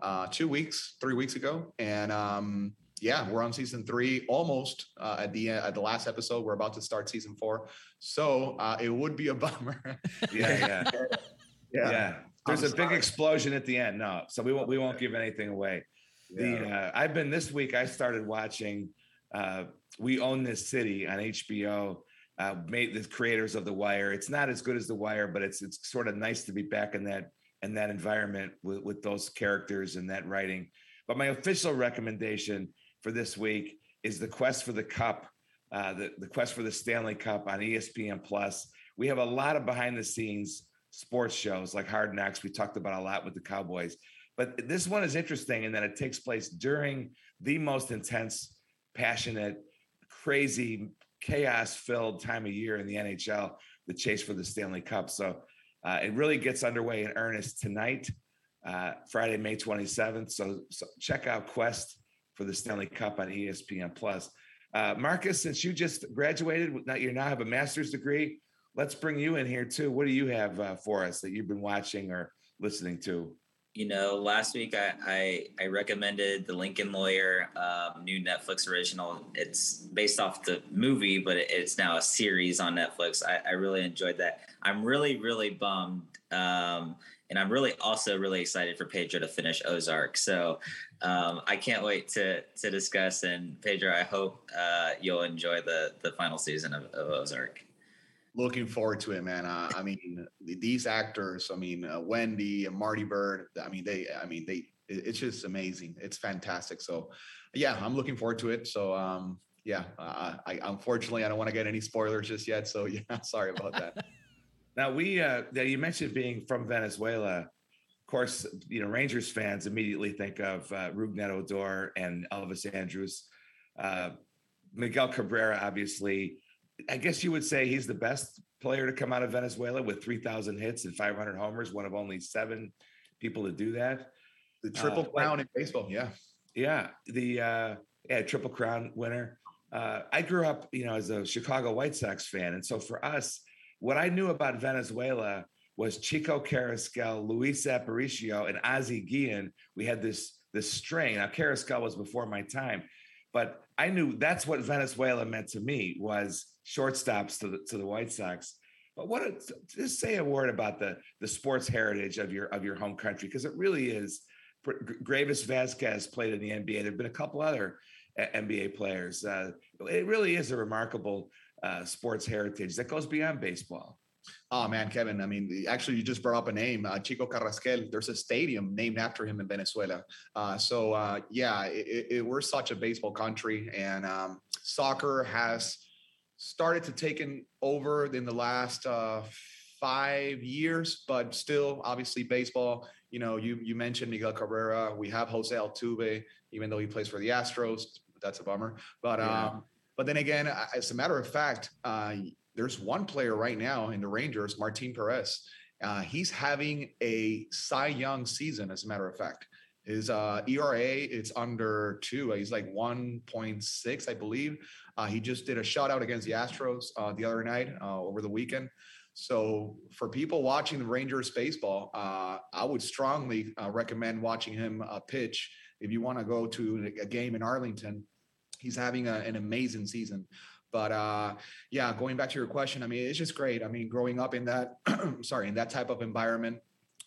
uh, two weeks, three weeks ago, and um, yeah, we're on season three, almost uh, at the at the last episode. We're about to start season four, so uh, it would be a bummer. yeah, yeah, yeah. yeah. There's I'm a sorry. big explosion at the end. No, so we won't we won't give anything away. Yeah. The uh, I've been this week. I started watching. Uh, we own this city on HBO. Uh, made the creators of The Wire. It's not as good as The Wire, but it's it's sort of nice to be back in that in that environment with, with those characters and that writing. But my official recommendation for this week is the quest for the cup, uh, the, the quest for the Stanley Cup on ESPN Plus. We have a lot of behind the scenes sports shows like Hard Knocks. We talked about a lot with the Cowboys. But this one is interesting in that it takes place during the most intense, passionate, crazy, chaos filled time of year in the NHL, the chase for the Stanley Cup. So uh, it really gets underway in earnest tonight, uh, Friday, May 27th. So, so check out Quest for the Stanley Cup on ESPN Plus. Uh, Marcus, since you just graduated, you now have a master's degree. Let's bring you in here too. What do you have uh, for us that you've been watching or listening to? You know, last week I I, I recommended the Lincoln Lawyer um, new Netflix original. It's based off the movie, but it's now a series on Netflix. I, I really enjoyed that. I'm really really bummed um, and I'm really also really excited for Pedro to finish Ozark. So um, I can't wait to to discuss. And Pedro, I hope uh, you'll enjoy the the final season of, of Ozark. Looking forward to it, man. Uh, I mean, these actors. I mean, uh, Wendy and Marty Byrde. I mean, they. I mean, they. It's just amazing. It's fantastic. So, yeah, I'm looking forward to it. So, um, yeah, uh, I unfortunately I don't want to get any spoilers just yet. So, yeah, sorry about that. Now we, uh, you mentioned being from Venezuela. Of course, you know Rangers fans immediately think of uh, Rougned Odor and Elvis Andrus, Uh, Miguel Cabrera, obviously, I guess you would say he's the best player to come out of Venezuela with 3,000 hits and 500 homers, one of only seven people to do that. The triple uh, crown in baseball, yeah. Yeah, the uh, yeah triple crown winner. Uh, I grew up, you know, as a Chicago White Sox fan, and so for us, what I knew about Venezuela was Chico Carrasquel, Luis Aparicio, and Ozzie Guillen. We had this this strain. Now Carrasquel was before my time, but I knew that's what Venezuela meant to me was shortstops to the to the White Sox. But what a, just say a word about the the sports heritage of your of your home country because it really is. Greivis Vasquez played in the NBA. There've been a couple other NBA players. Uh, it really is a remarkable uh, sports heritage that goes beyond baseball. Oh man, Kevin. I mean, actually, you just brought up a name, uh, Chico Carrasquel. There's a stadium named after him in Venezuela. Uh, so uh, yeah, it, it, we're such a baseball country, and um, soccer has started to taken over in the last uh, five years, but still, obviously, baseball. You know, you you mentioned Miguel Cabrera. We have Jose Altuve, even though he plays for the Astros. That's a bummer, but. Yeah. Um, but then again, as a matter of fact, uh, there's one player right now in the Rangers, Martin Perez. Uh, he's having a Cy Young season, as a matter of fact. His uh, ERA it's under two. He's like 1.6, I believe. Uh, he just did a shutout against the Astros uh, the other night uh, over the weekend. So for people watching the Rangers baseball, uh, I would strongly uh, recommend watching him uh, pitch. If you want to go to a game in Arlington, he's having a, an amazing season. But uh, yeah, going back to your question, I mean, it's just great. I mean, growing up in that, sorry, in that type of environment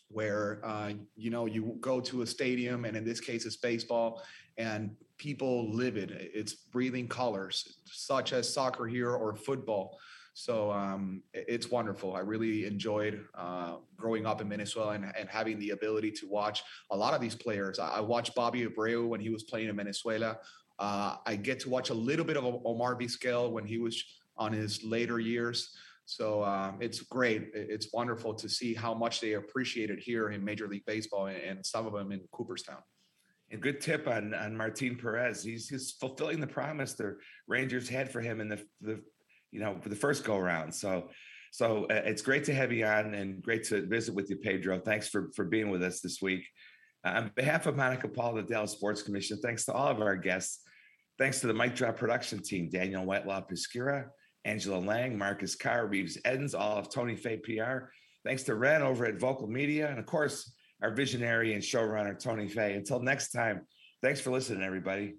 where uh, you know you go to a stadium, and in this case, it's baseball, and people live it. It's breathing colors, such as soccer here or football. So um, it's wonderful. I really enjoyed uh, growing up in Venezuela and, and, having the ability to watch a lot of these players. I watched Bobby Abreu when he was playing in Venezuela. Uh, I get to watch a little bit of Omar Vizquel when he was on his later years. So um, it's great. It's wonderful to see how much they appreciate it here in Major League Baseball and some of them in Cooperstown. A good tip on on Martin Perez. He's he's fulfilling the promise the Rangers had for him in the the you know the first go round. So so uh, it's great to have you on and great to visit with you, Pedro. Thanks for for being with us this week. Uh, on behalf of Monica Paul, the Dallas Sports Commission, thanks to all of our guests. Thanks to the Mic Drop production team, Daniel Whitelaw Piscura, Angela Lang, Marcus Carr, Reeves Edens, all of Tony Fay PR. Thanks to Ren over at Vocal Media. And of course, our visionary and showrunner, Tony Fay. Until next time, thanks for listening, everybody.